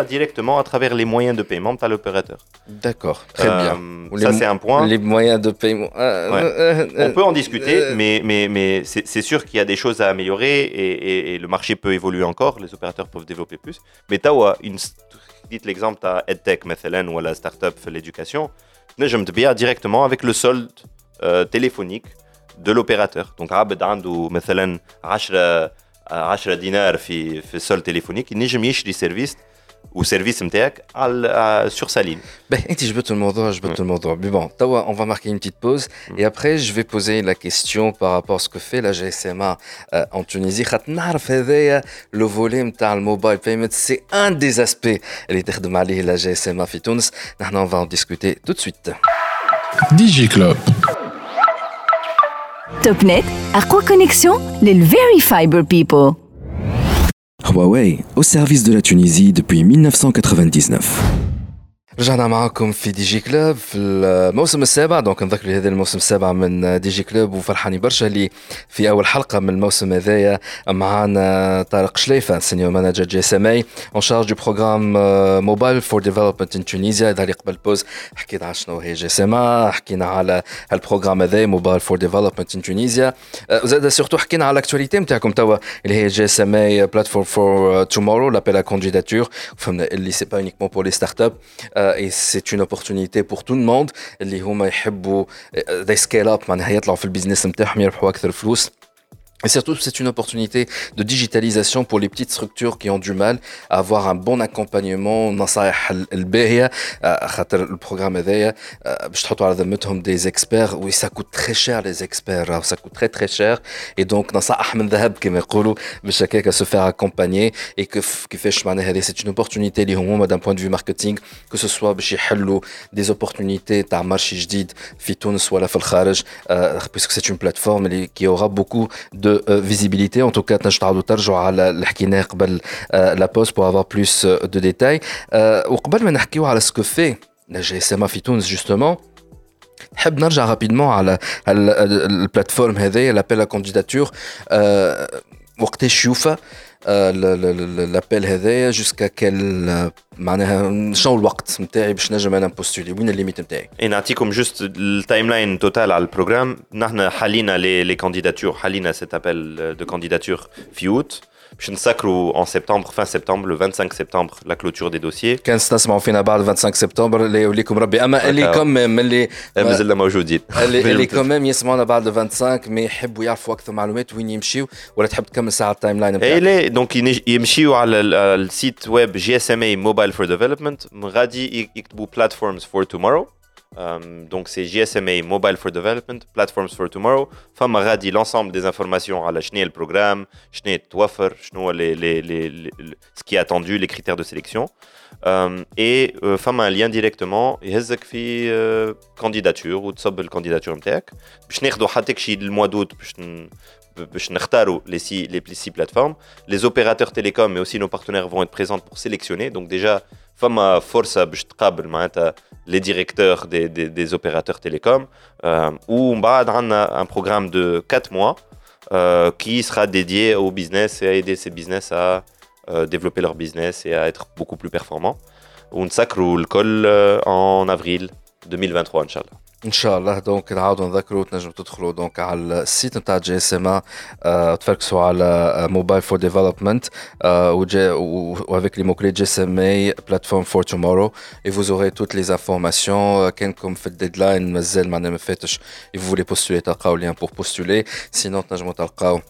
directement à travers les moyens de paiement de l'opérateur. D'accord, très bien. Ça, c'est un point. Les moyens de paiement. On peut en discuter, mais, mais, mais c'est sûr qu'il y a des choses à améliorer et, le marché peut évoluer encore. Les opérateurs peuvent développer plus. Mais tu as une. Dites l'exemple, tu as EdTech, ou la startup l'éducation. Je me bien directement avec le solde téléphonique de l'opérateur. Donc, عبد عنده مثلا 10 10 دينار في في السول تليفونيك ينجم يشري سيرفيس وسيرفيس نتاعك على sur sa ligne. Ben, انت جبت الموضوع جبت الموضوع. Mais bon, توا on va marquer une petite pause et après je vais poser la question par rapport à ce que fait la GSMA euh, en Tunisie. خاطر نعرف هذايا لو فولي نتاع الموبايل بايمنت سي ان دي اسبي اللي تخدم عليه la GSMA في تونس. نحن on va en discuter tout de suite. DJ Club. TopNet, quoi Connexion, les Very Fiber People. Huawei, au service de la Tunisie depuis 1999. رجعنا معكم في دي جي كلوب في الموسم السابع. دونك نذكر هذا الموسم السابع من دي جي كلوب وفرحاني برشا اللي في أول حلقة من الموسم هذايا معانا طارق شليفة سينيور مانجر جي اس ام اي اون شارج دو بروغرام موبايل فور ديفلوبمنت ان تونيزيا هذا اللي قبل بوز حكينا على شنو هي جي اس ام حكينا على البروغرام هذا موبايل فور ديفلوبمنت ان تونيزيا وزاد سورتو حكينا على الاكتواليتي نتاعكم توا اللي هي جي اس ام اي بلاتفورم فور تومورو لابيل ا كونديداتور فهمنا اللي سي با اونيكمون بور لي ستارت اب c'est une opportunité pour tout le monde. اللي هما يحبوا they scale up معناها يطلعوا في البيزنس نتاعهم يربحوا أكثر فلوس Et surtout, c'est une opportunité de digitalisation pour les petites structures qui ont du mal à avoir un bon accompagnement. Le programme des experts. Oui, ça coûte très cher, les experts. Ça coûte très, très cher. Et donc, dans ça, se faire accompagner et que c'est une opportunité d'un point de vue marketing, que ce soit des opportunités, puisque c'est une plateforme qui aura beaucoup de de visibilité. En tout cas, نجم ترجعوا على اللي حكيناه قبل la pause pour avoir plus de détails. وقبل ما نحكيو على ce que fait la GSMA في تونس justement نحب نرجع رابيدمون على البلاتفورم هذايا لابيل كانديداتور وقتاش يوفى لابيل هذايا جوسكا كال معناها شنو الوقت نتاعي باش نجم انا نبوستولي وين الليميت نتاعي نعطيكم جوست التايم لاين توتال على البروجرام نحن حلينا لي لي كانديداتور حلينا سيت ابل دو كانديداتور في اوت Je ne en septembre, fin septembre, le 25 septembre, la clôture des dossiers. 15 تسمعوا فينا بعد 25 سبتمبر اللي يوليكم ربي اما اللي كوميم اللي مازلنا موجودين اللي اللي كوميم يسمعونا بعد 25 مي يحبوا يعرفوا اكثر معلومات وين يمشيو ولا تحب تكمل ساعه التايم لاين بتاعك اي دونك يمشيو على السيت ويب جي اس ام اي موبايل فور ديفلوبمنت غادي يكتبوا بلاتفورمز فور تومورو Um, donc c'est GSMA Mobile for Development, Platforms for Tomorrow. Femme radi l'ensemble des informations à la le programme, les, les, les, les, ce qui est attendu, les critères de sélection. Um, et euh, a un lien directement, y a une candidature ou une candidature MTEC. Je n'ai pas le mois d'août les six, les six plateformes. Les opérateurs télécoms, mais aussi nos partenaires vont être présents pour sélectionner. Donc déjà, femme force à les directeurs des, des, opérateurs télécoms, euh, où on a un programme de 4 mois euh, qui sera dédié au business et à aider ces business à euh, développer leur business et à être beaucoup plus performants. On s'accroule le col en avril 2023, Inch'Allah. ان شاء الله دونك نعاودوا نذكروا تنجموا تدخلوا دونك على السيت نتاع جي اس ام تفركسوا على موبايل فور ديفلوبمنت وافيك لي موكلي جي اس ام اي بلاتفورم فور تومورو اي فوز اوري توت لي انفورماسيون كانكم في الديدلاين مازال معناها ما فاتش اي فولي بوستولي تلقاو ليان بور بوستولي سينون تنجموا تلقاو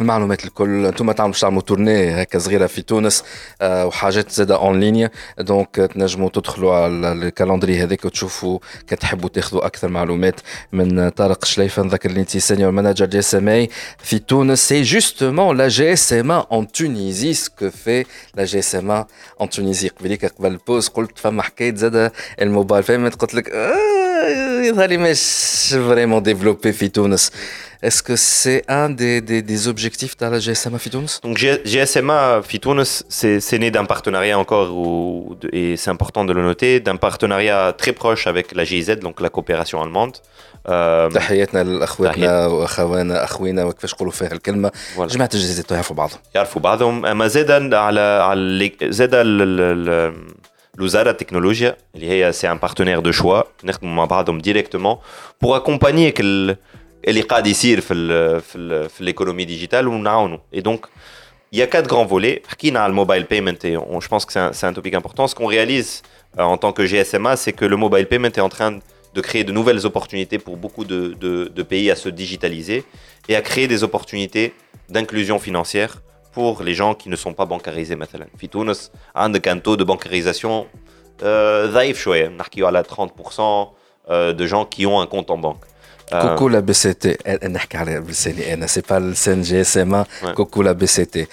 المعلومات الكل. أنتم تعملوا تعملوا تورني هكا صغيرة في تونس أه وحاجات زادة اون لينيا دونك تنجموا تدخلوا على الكالندري هذاك وتشوفوا كان تحبوا تاخذوا أكثر معلومات من طارق شليفة نذكر اللي انت سينيور مانجر جي اس ام اي في تونس. سي جوستومون لا جي اس ام اون تونيزي سكو في لا جي اس ام اون تونيزي قبل البوز قلت فما حكاية زادة. الموبايل فهمت قلت لك آه يظهر لي مش فريمون ديفلوبي في تونس Est-ce que c'est un des, des, des, objectifs de la GSMA Fitounes Donc GSMA Fitounes, c'est né d'un partenariat encore, où, et c'est important de le noter, d'un partenariat très proche avec la GIZ, donc la coopération allemande. تحياتنا لاخواتنا واخوانا اخوينا وكيفاش نقولوا فيها الكلمه جماعه الجزائر يعرفوا بعضهم يعرفوا بعضهم اما زاد على على زاد الوزاره التكنولوجيا اللي هي سي ان بارتنير دو شوا نخدموا مع بعضهم ديريكتومون بور اكومبانيك اللي قاعد يصير في ال في, ال في l'économie digitale ونعاونوا et donc il y a quatre grands volets حكينا على الموبايل payment et on, je pense que c'est un, c'est un topic important ce qu'on réalise euh, en tant que GSMA c'est que le mobile payment est en train de créer de nouvelles opportunités pour beaucoup de, de, de pays à se digitaliser et à créer des opportunités d'inclusion financière pour les gens qui ne sont pas bancarisés مثلا في تونس عندك un taux de bancarisation ضعيف شويه نحكيو على 30% de gens qui ont un compte en banque Coucou la BCT. C'est pas le CNGSMA. Coucou la BCT.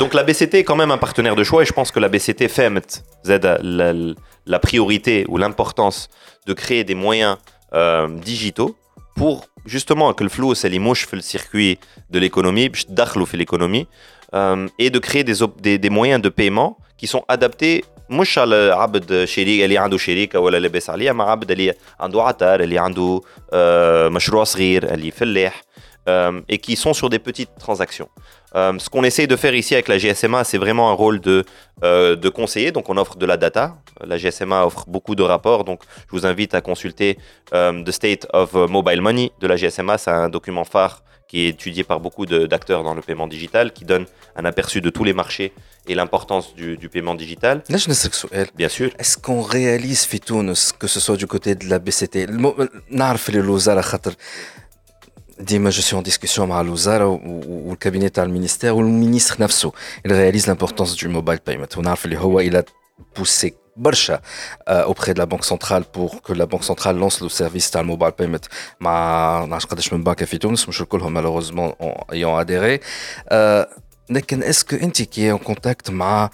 Donc, la BCT est quand même un partenaire de choix et je pense que la BCT fait la, la priorité ou l'importance de créer des moyens digitaux pour justement que le flou c'est mouches fait le circuit de l'économie, l'économie et de créer des, des, des moyens de paiement qui sont adaptés مش على عبد شريك اللي عنده شركه ولا لاباس عليها مع عبد اللي عنده عطار اللي عنده مشروع صغير اللي فلاح et qui sont sur des petites transactions. Euh, ce qu'on essaye de faire ici avec la GSMA, c'est vraiment un rôle de, euh, de conseiller. Donc, on offre de la data. La GSMA offre beaucoup de rapports. Donc, je vous invite à consulter euh, The State of Mobile Money de la GSMA. C'est un document phare qui est étudié par beaucoup d'acteurs dans le paiement digital, qui donne un aperçu de tous les marchés et l'importance du, du, paiement digital. Bien sûr. Est-ce qu'on réalise, Fitounes, que ce soit du côté de la BCT ديما je suis en discussion مع الوزاره والكابيني تاع المينيستير والمينيستر نفسه il réalise l'importance du mobile payment ونعرف اللي هو il a poussé برشا auprès de la banque centrale pour que la banque centrale lance le service تاع الموبايل بيمنت مع نعرفش قداش من بنك في تونس مش الكلهم malheureusement ayant adhéré لكن اسكو انت كي اون كونتاكت مع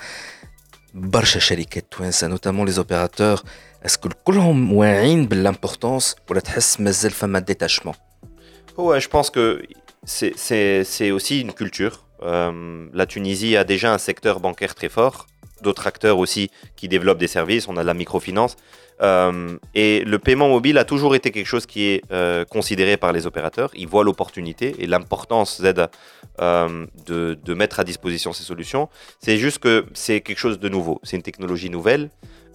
برشا شركات توانسه نوتامون لي زوبيراتور اسكو كلهم واعيين بالامبورتونس ولا تحس مازال فما ديتاشمون Ouais, je pense que c'est aussi une culture. Euh, la Tunisie a déjà un secteur bancaire très fort, d'autres acteurs aussi qui développent des services, on a la microfinance. Euh, et le paiement mobile a toujours été quelque chose qui est euh, considéré par les opérateurs. Ils voient l'opportunité et l'importance de, de mettre à disposition ces solutions. C'est juste que c'est quelque chose de nouveau, c'est une technologie nouvelle.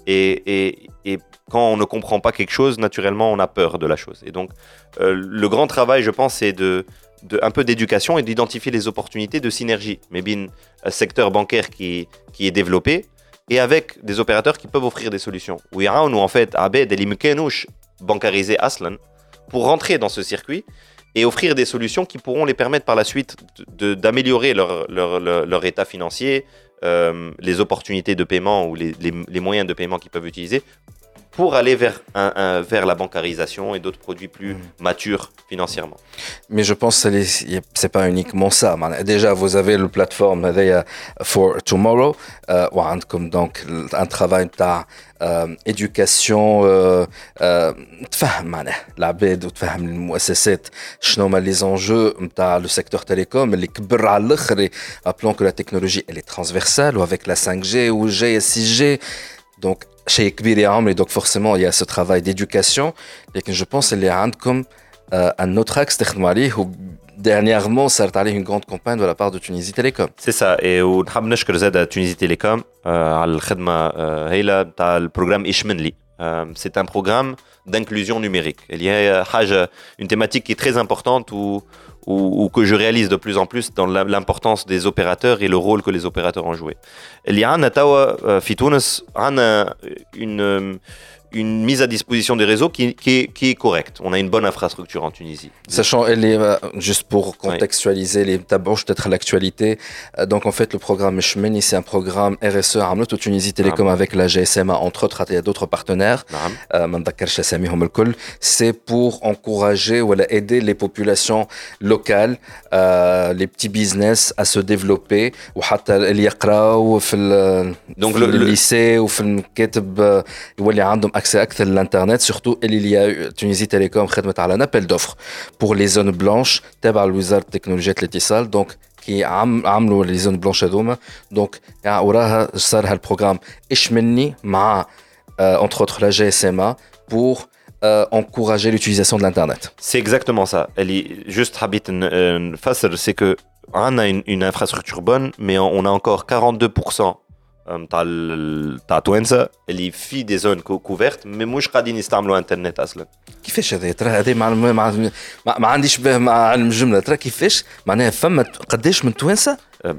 Et, quand on ne comprend pas quelque chose, naturellement, on a peur de la chose. Et donc, euh, le grand travail, je pense, c'est de, un peu d'éducation et d'identifier les opportunités de synergie. Mais bien, un secteur bancaire qui, est développé et avec des opérateurs qui peuvent offrir des solutions. A un, en fait, Abed et bancariser Aslan pour rentrer dans ce circuit et offrir des solutions qui pourront les permettre par la suite d'améliorer leur, état financier, les opportunités de paiement ou les moyens de paiement qu'ils peuvent utiliser pour aller vers, la bancarisation et d'autres produits plus mm. matures financièrement. Mais je pense que c'est pas uniquement ça. Déjà, vous avez le plateforme For Tomorrow, euh, comme donc un travail d'éducation, euh, euh, euh, l'abed, les enjeux le secteur télécom, les rappelons que la technologie elle est transversale, ou avec la 5G ou G 6G, donc chez Kbir et donc forcément il y a ce travail d'éducation et je pense qu'elle est comme euh, un autre axe où dernièrement ça a une grande campagne de la part de Tunisie Télécom. C'est ça et on a que Zed Tunisie Télécom euh, à euh, le programme Ishmenli c'est un programme d'inclusion numérique. Il y a une thématique qui est très importante où ou, que je réalise de plus en plus dans l'importance des opérateurs et le rôle que les opérateurs ont joué. Il y a une une mise à disposition des réseaux qui, qui, est, correcte. On a une bonne infrastructure en Tunisie. Sachant, elle est, euh, juste pour contextualiser les tabouches, peut-être l'actualité. Euh, donc, en fait, le programme Shmeni, c'est un programme RSE à au Tunisie Télécom avec la GSMA, entre autres, il y a d'autres partenaires. Euh, c'est pour encourager ou aider les populations locales, les petits business à se développer. Ou donc le, lycée ou ou accès à l'internet surtout il y a Tunisie Télécom خدمت على un appel d'offres pour les zones blanches تبع الوزارة التكنولوجيا الاتصال donc qui عملوا les zones blanches هذوما donc وراها صار هالبروغرام ايش مني مع entre autres la GSMA pour euh, encourager l'utilisation de l'internet. C'est exactement ça. Elle est juste habit face c'est que on a une, une infrastructure bonne mais on a encore 42 تاع تاع توانسه اللي في دي زون كوفيرت مي مش قاعدين يستعملوا انترنت أصلا كيفاش هذا ترى ما, ما, ما عنديش مع علم الجمله ترى كيفاش معناها فما قداش من توانسه 42%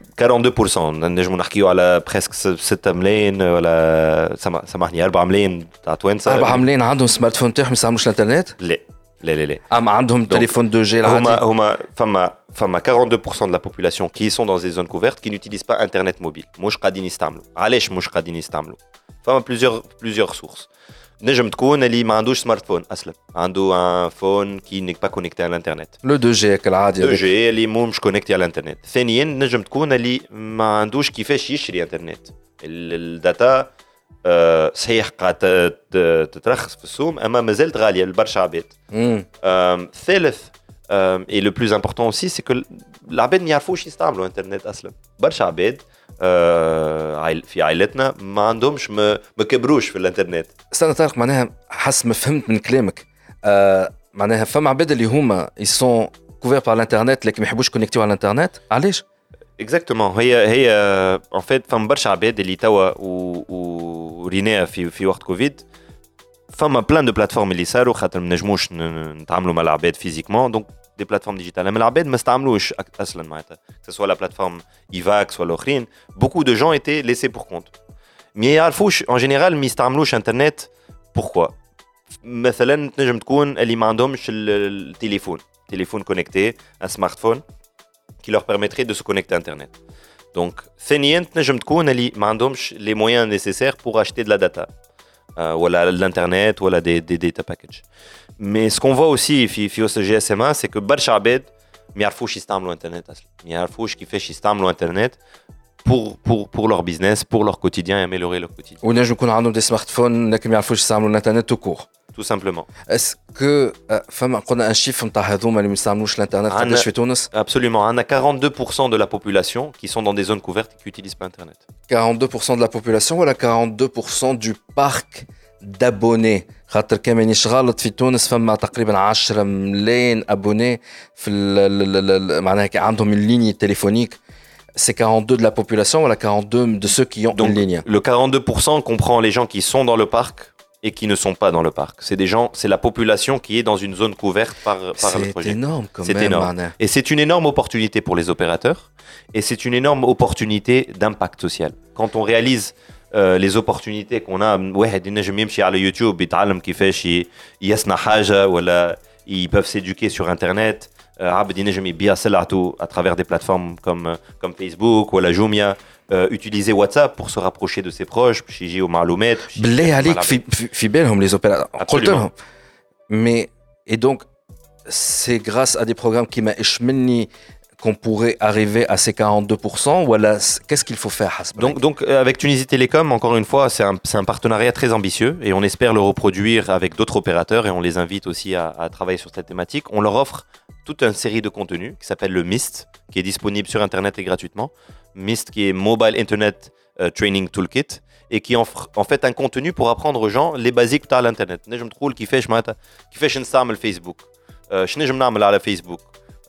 نجموا نحكيو على بريسك 6 ملايين ولا سامحني 4 ملايين تاع توانسه 4 ملايين عندهم سمارت فون تاعهم ما يستعملوش الانترنت؟ لا لا لا لا اما عندهم تليفون 2 جي هما هما فما فما 42% de la population qui sont dans des zones couvertes qui n'utilisent pas internet mobile مش قاعدين يستعملوا علاش مش قاعدين يستعملوا فما plusieurs plusieurs sources نجم تكون اللي ما عندوش سمارت فون اصلا عنده ان فون كي نيك با كونيكتي على الانترنت لو 2 جي كالعاده 2 جي اللي مو مش كونيكتي على الانترنت ثانيا نجم تكون اللي ما عندوش كيفاش يشري انترنت الداتا صحيح قاعد تترخص في السوم أما مازالت غالية لبرشا عباد. ثالث اي لو بلوز امبورتون اوسي سي كو العباد ما يعرفوش يستعملوا انترنت أصلا. برشا عباد في عائلتنا ما عندهمش ما, ما كبروش في الإنترنت. استنى طارق معناها حسب ما فهمت من كلامك آه معناها فما عباد اللي هما يسون كوفير بار الانترنت لكن ما يحبوش كونيكتيو على الإنترنت؟ علاش؟ اكزاكتومون هي هي ان فيت فما برشا عباد اللي توا وريناها في في وقت كوفيد فما بلان دو بلاتفورم اللي صاروا خاطر ما نجموش نتعاملوا مع العباد فيزيكمون دونك دي بلاتفورم ديجيتال اما العباد ما استعملوش اصلا معناتها سوا لا بلاتفورم ايفاكس ولا اخرين بوكو دو جون ايتي ليسي بور كونت ما يعرفوش ان جينيرال ما يستعملوش انترنت بوركوا مثلا تنجم تكون اللي ما عندهمش التليفون تليفون كونيكتي ان سمارت فون qui leur permettrait de se connecter à Internet. Donc, ثانيا تنجم تكون اللي ما عندهمش les moyens nécessaires pour acheter de la data. Euh, ولا l'internet ولا des, des data packages. Mais ce qu'on voit aussi في في وسط جي اس ام c'est que برشا عباد ما يعرفوش يستعملوا انترنت اصلا ما يعرفوش كيفاش يستعملوا انترنت pour, pour, pour leur business, pour leur quotidien et améliorer leur quotidien. ونجم يكون عندهم des smartphones لكن ما يعرفوش يستعملوا الانترنت tout court. tout simplement. Est-ce que فما قلنا un chiffre نتاع هذوما اللي ما يستعملوش الانترنت قداش في تونس؟ Absolument, on a 42% de la population qui sont dans des zones couvertes et qui n'utilisent pas internet. 42% de la population ولا 42% du parc d'abonnés خاطر كان مانيش غلط في تونس فما تقريبا 10 ملايين ابوني في معناها عندهم الليني تليفونيك c'est 42 de la population ou la 42 de ceux qui ont Donc, une ligne Le 42% comprend les gens qui sont dans le parc et qui ne sont pas dans le parc. C'est des gens, c'est la population qui est dans une zone couverte par, par le C'est projet. énorme quand C'est même. énorme. معناها. Et c'est une énorme opportunité pour les opérateurs et c'est une énorme opportunité d'impact social. Quand on réalise euh, les opportunités qu'on a, واحد ينجم يمشي على يوتيوب يتعلم كيفاش ي- يصنع حاجة ولا ils peuvent s'éduquer sur internet. Euh, عبد ينجم يبيع سلعته à travers des plateformes comme comme Facebook ou la Jumia. Euh, utiliser WhatsApp pour se rapprocher de ses proches, puis j'ai au Marlomet. Blé Alik, Fibel, les opérateurs. Mais, et donc, c'est grâce à des programmes qui m'a échemini qu'on pourrait arriver à ces 42% ou à qu'est-ce qu'il faut faire donc, donc euh, avec Tunisie Télécom, encore une fois, c'est un, partenariat très ambitieux et on espère le reproduire avec d'autres opérateurs et on les invite aussi à, travailler sur cette thématique. On leur offre toute une série de contenus qui s'appelle le MIST, qui est disponible sur Internet et gratuitement. MIST qui est Mobile Internet euh, Training Toolkit et qui offre en fait un contenu pour apprendre aux gens les basiques de l'Internet. Je me trouve qui fait Facebook. Euh, je me Facebook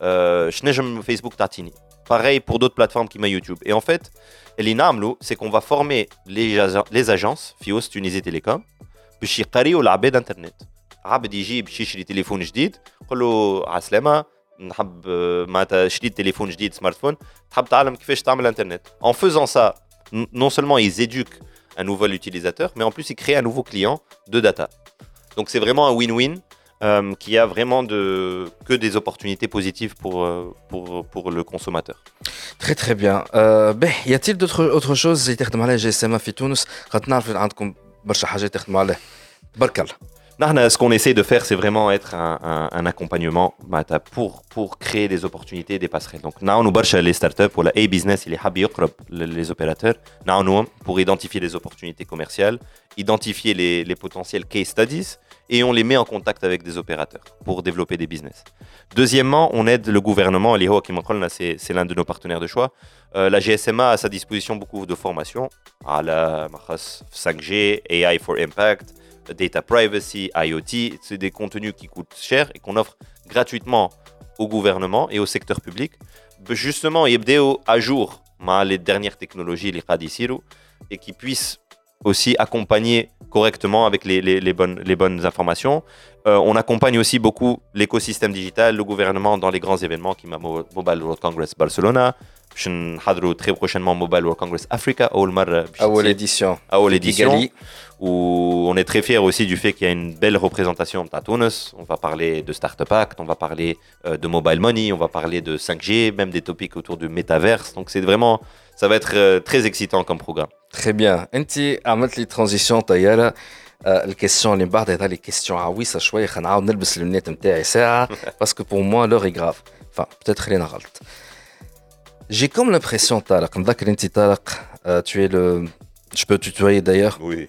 نجم نعمل على فيسبوك آه، شنو نجم فيسبوك تعطيني Pareil pour d'autres plateformes qui m'a YouTube. Et en fait, اللي نعملو c'est qu'on va former les, ag- les agences FIOS Tunisie Télécom باش يقريو العباد انترنت عبد يجي باش يشري تليفون جديد قول له عسلامة نحب آه، معناتها شريت تليفون جديد سمارت فون تحب تعلم كيفاش تعمل انترنت en faisant ça n- non seulement ils éduquent un nouvel utilisateur mais en plus ils créent un nouveau client de data donc c'est vraiment un win-win euh, qui a vraiment de, que des opportunités positives pour, euh, pour, pour le consommateur. Très très bien. Euh, ben, y a-t-il d'autres autre choses اللي تخدم عليها جي اس ام في تونس؟ خاطر نعرف عندكم برشا حاجات تخدموا عليها. برك الله. Nahna, ce qu'on essaie de faire, c'est vraiment être un, un- un accompagnement mata, pour, pour créer des opportunités et des passerelles. Donc, nous nous barcha les startups ou la A-business, il est habi يقرب les les opérateurs, Nous, nous, pour identifier les opportunités commerciales, identifier les, les potentiels case studies et on les met en contact avec des opérateurs pour développer des business. Deuxièmement, on aide le gouvernement, l'IHO c'est, c'est l'un de nos partenaires de choix. Euh, la GSMA a à sa disposition beaucoup de formations à la 5G, AI for Impact, Data Privacy, IoT. C'est des contenus qui coûtent cher et qu'on offre gratuitement au gouvernement et au secteur public. Justement, il y a à jour les dernières technologies, les radicilou, et qui puissent aussi accompagner correctement avec les, bonnes, informations. Euh, on accompagne aussi beaucoup l'écosystème digital, le gouvernement dans les grands événements qui Mobile World Congress Barcelona. Je vais très prochainement Mobile World Congress Africa, à l'édition. À l'édition. Où on est très fier aussi du fait qu'il y a une belle représentation de Tunis. On va parler de Startup Act, on va parler euh, de Mobile Money, on va parler de 5G, même des topics autour du métaverse. Donc c'est vraiment ça va être euh, très excitant comme programme. Très bien. انت عملت لي ترانزيسيون طياره آه، الكيستيون اللي من بعد هذا لي كيستيون عويصه شويه خلينا نعاود نلبس اللونيت نتاعي ساعه باسكو بور موا لور اي غراف enfin peut-être خلينا غلط J'ai comme l'impression, Tarek, نذكر انت طارق, euh, tu es le, je peux tutoyer d'ailleurs, Oui.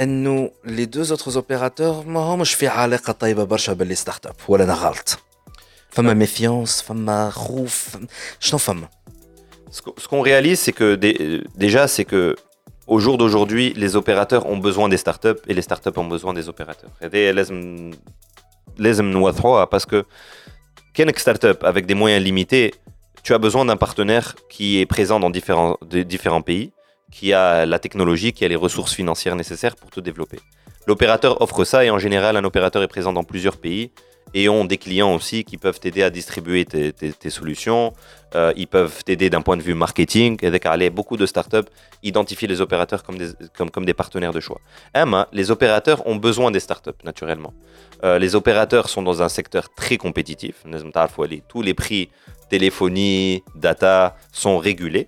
انه لي دو اوتر اوبيراتور ما همش في علاقه طيبه برشا باللي ستارت اب ولا انا غلط فما ميفيونس فما خوف شنو فما Ce qu'on ce qu'on réalise, c'est que dé- déjà, c'est que au jour d'aujourd'hui, les opérateurs ont besoin des startups et les startups ont besoin des opérateurs. هذه لازم لازم نوضحوها parce que كانك startup avec des moyens limités, tu as besoin d'un partenaire qui est présent dans différents, de- différents pays, qui a la technologie, qui a les ressources financières nécessaires pour te développer. L'opérateur offre ça et en général, un opérateur est présent dans plusieurs pays et ont des clients aussi qui peuvent t'aider à distribuer tes, solutions. Euh, ils peuvent t'aider d'un point de vue marketing. Et beaucoup de startups identifient les opérateurs comme des, partenaires de choix. Emma, les opérateurs ont besoin des startups, naturellement. Euh, les opérateurs sont dans un secteur très compétitif. Tous les prix téléphonie, data sont régulés.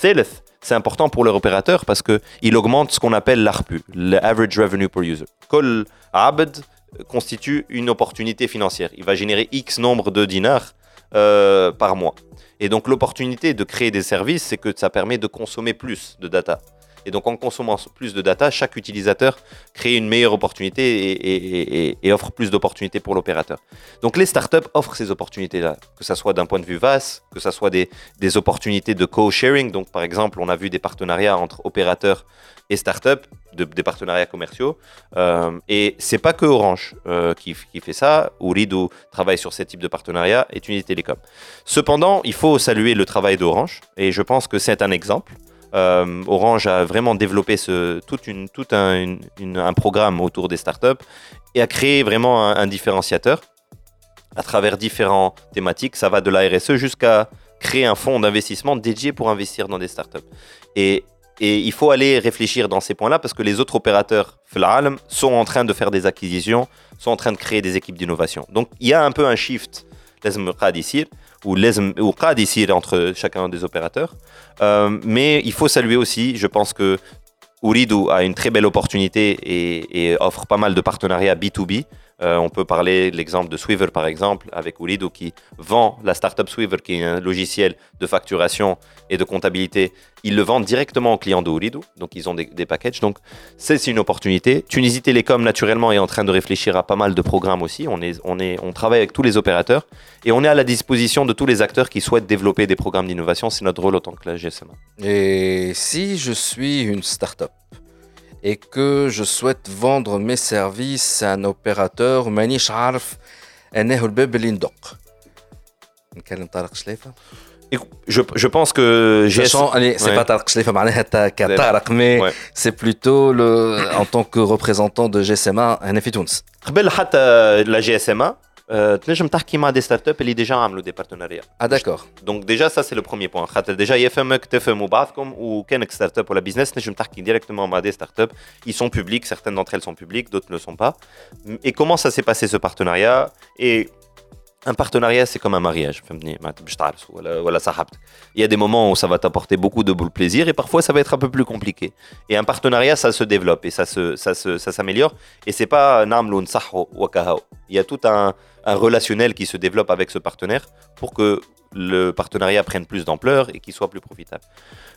Thilith, c'est important pour leur opérateur parce qu'il augmente ce qu'on appelle l'ARPU, l'Average Revenue Per User. Kol Abd constitue une opportunité financière. Il va générer X nombre de dinars euh, par mois. Et donc l'opportunité de créer des services, c'est que ça permet de consommer plus de data. Et donc en consommant plus de data, chaque utilisateur crée une meilleure opportunité et, offre plus d'opportunités pour l'opérateur. Donc les startups offrent ces opportunités-là, que ce soit d'un point de vue VAS, que ce soit des, opportunités de co-sharing. Donc par exemple, on a vu des partenariats entre opérateurs et startups, de, des partenariats commerciaux. Euh, et c'est pas que Orange euh, qui, fait ça. Urido travaille sur ce type de partenariat et Tunisie Télécom. Cependant, il faut saluer le travail d'Orange et je pense que c'est un exemple. Euh, Orange a vraiment développé tout, un, programme autour des startups et a créé vraiment un, différenciateur à travers différentes thématiques. Ça va de la RSE jusqu'à créer un fonds d'investissement dédié pour investir dans des startups. Et il faut aller réfléchir dans ces points-là parce que les autres opérateurs sont en train de faire des acquisitions, sont en train de créer des équipes d'innovation. Donc il y a un peu un shift ou ou entre chacun des opérateurs. Euh, mais il faut saluer aussi, je pense que Uridu a une très belle opportunité et, et offre pas mal de partenariats B2B euh, on peut parler de l'exemple de Swiver par exemple, avec Ulido qui vend la startup Swiver, qui est un logiciel de facturation et de comptabilité. Ils le vendent directement aux clients de donc ils ont des, packages. Donc c'est une opportunité. Tunisie Télécom naturellement est en train de réfléchir à pas mal de programmes aussi. On, est, on, est, on travaille avec tous les opérateurs et on est à la disposition de tous les acteurs qui souhaitent développer des programmes d'innovation. C'est notre rôle autant que la GSMA. Et si je suis une startup et que je souhaite vendre mes services à un opérateur مانيش عارف انه الباب اللي ندق نكلم طارق شليفه je, je pense que GSM allez c'est ouais. pas Tarek Shleifa معناها كطارق mais ouais. c'est plutôt le en tant que représentant de GSMA هنا في تونس قبل حتى la GSMA تنجم تحكي مع دي ستارت اب اللي ديجا عملوا دي بارتناريا اه داكور دونك ديجا سا سي لو بروميير بوان خاطر ديجا يفهمك تفهموا بعضكم وكانك ستارت اب ولا بيزنس تنجم تحكي ديريكتومون مع دي ستارت اب ils sont publics certaines d'entre elles sont publiques d'autres ne le sont pas et comment ça s'est passé ce partenariat et un partenariat, c'est comme un mariage. Il y a des moments où ça va t'apporter beaucoup de plaisir et parfois ça va être un peu plus compliqué. Et un partenariat, ça se développe et ça s'améliore. Se, ça se, ça s'améliore et c'est pas Il y a tout un, un relationnel qui se développe avec ce partenaire pour que le partenariat prenne plus d'ampleur et qu'il soit plus profitable.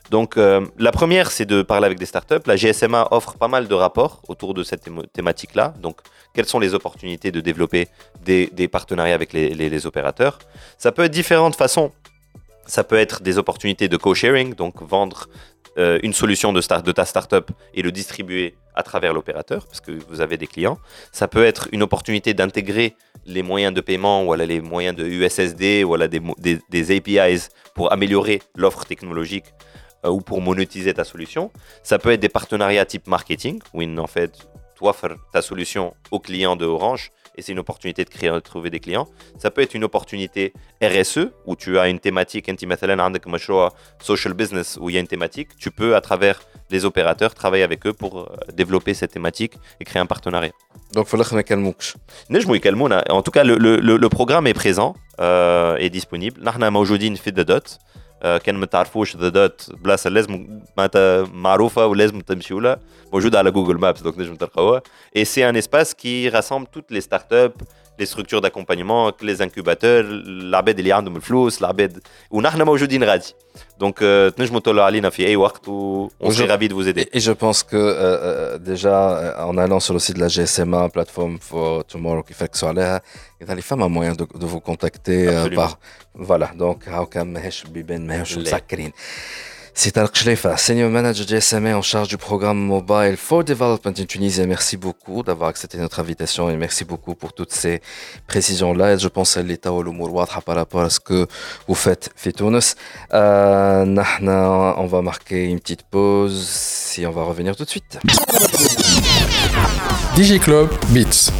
Donc euh, la première, c'est de parler avec des startups. La GSMA offre pas mal de rapports autour de cette thématique-là. Donc quelles sont les opportunités de développer des, partenariats avec les, opérateurs? Ça peut être différentes façons. Ça peut être des opportunités de co-sharing, donc vendre euh, une solution de, ta startup et le distribuer à travers l'opérateur, parce que vous avez des clients. Ça peut être une opportunité d'intégrer les moyens de paiement, ou les moyens de USSD, des, des, des APIs pour améliorer l'offre technologique euh, ou pour monétiser ta solution. Ça peut être des partenariats type marketing, où en fait, tu offres ta solution aux clients de Orange et c'est une opportunité de créer, de trouver des clients. Ça peut être une opportunité RSE où tu as une thématique, social business où il y a une thématique. Tu peux, à travers les opérateurs, travailler avec eux pour euh, développer cette thématique et créer un partenariat. Donc, il faut que En tout cas, le, le, le, programme est présent euh, et disponible. Nous fait de dot. كان ما تعرفوش ذا دوت بلاصة لازم معناتها معروفة ولازم تمشيوا لها. موجوده على جوجل مابس دونك نجم تلقاوها. اي سي ان اسباس كي راسمبل توت لي ستارت اب لي ستركتور داكومبانيمون لي انكوباتور العباد اللي عندهم الفلوس العباد ونحن موجودين غادي دونك تنجموا تطلعوا علينا في اي وقت و on serait ravi de vous aider. Et je pense que euh, euh, déjà en allant sur le site de la GSMA, plateforme for tomorrow qui fait que sur là, il y a les femmes un moyen de, de vous contacter euh, par voilà donc how come ماهيش بيبان ماهيش مسكرين. C'est Tarek Shleifa, Senior Manager GSMA en charge du programme Mobile for Development in Tunisie. Merci beaucoup d'avoir accepté notre invitation et merci beaucoup pour toutes ces précisions-là. Je pense à l'état au par rapport à ce que vous faites, Fitounes. Euh, on va marquer une petite pause et on va revenir tout de suite. DigiClub Beats.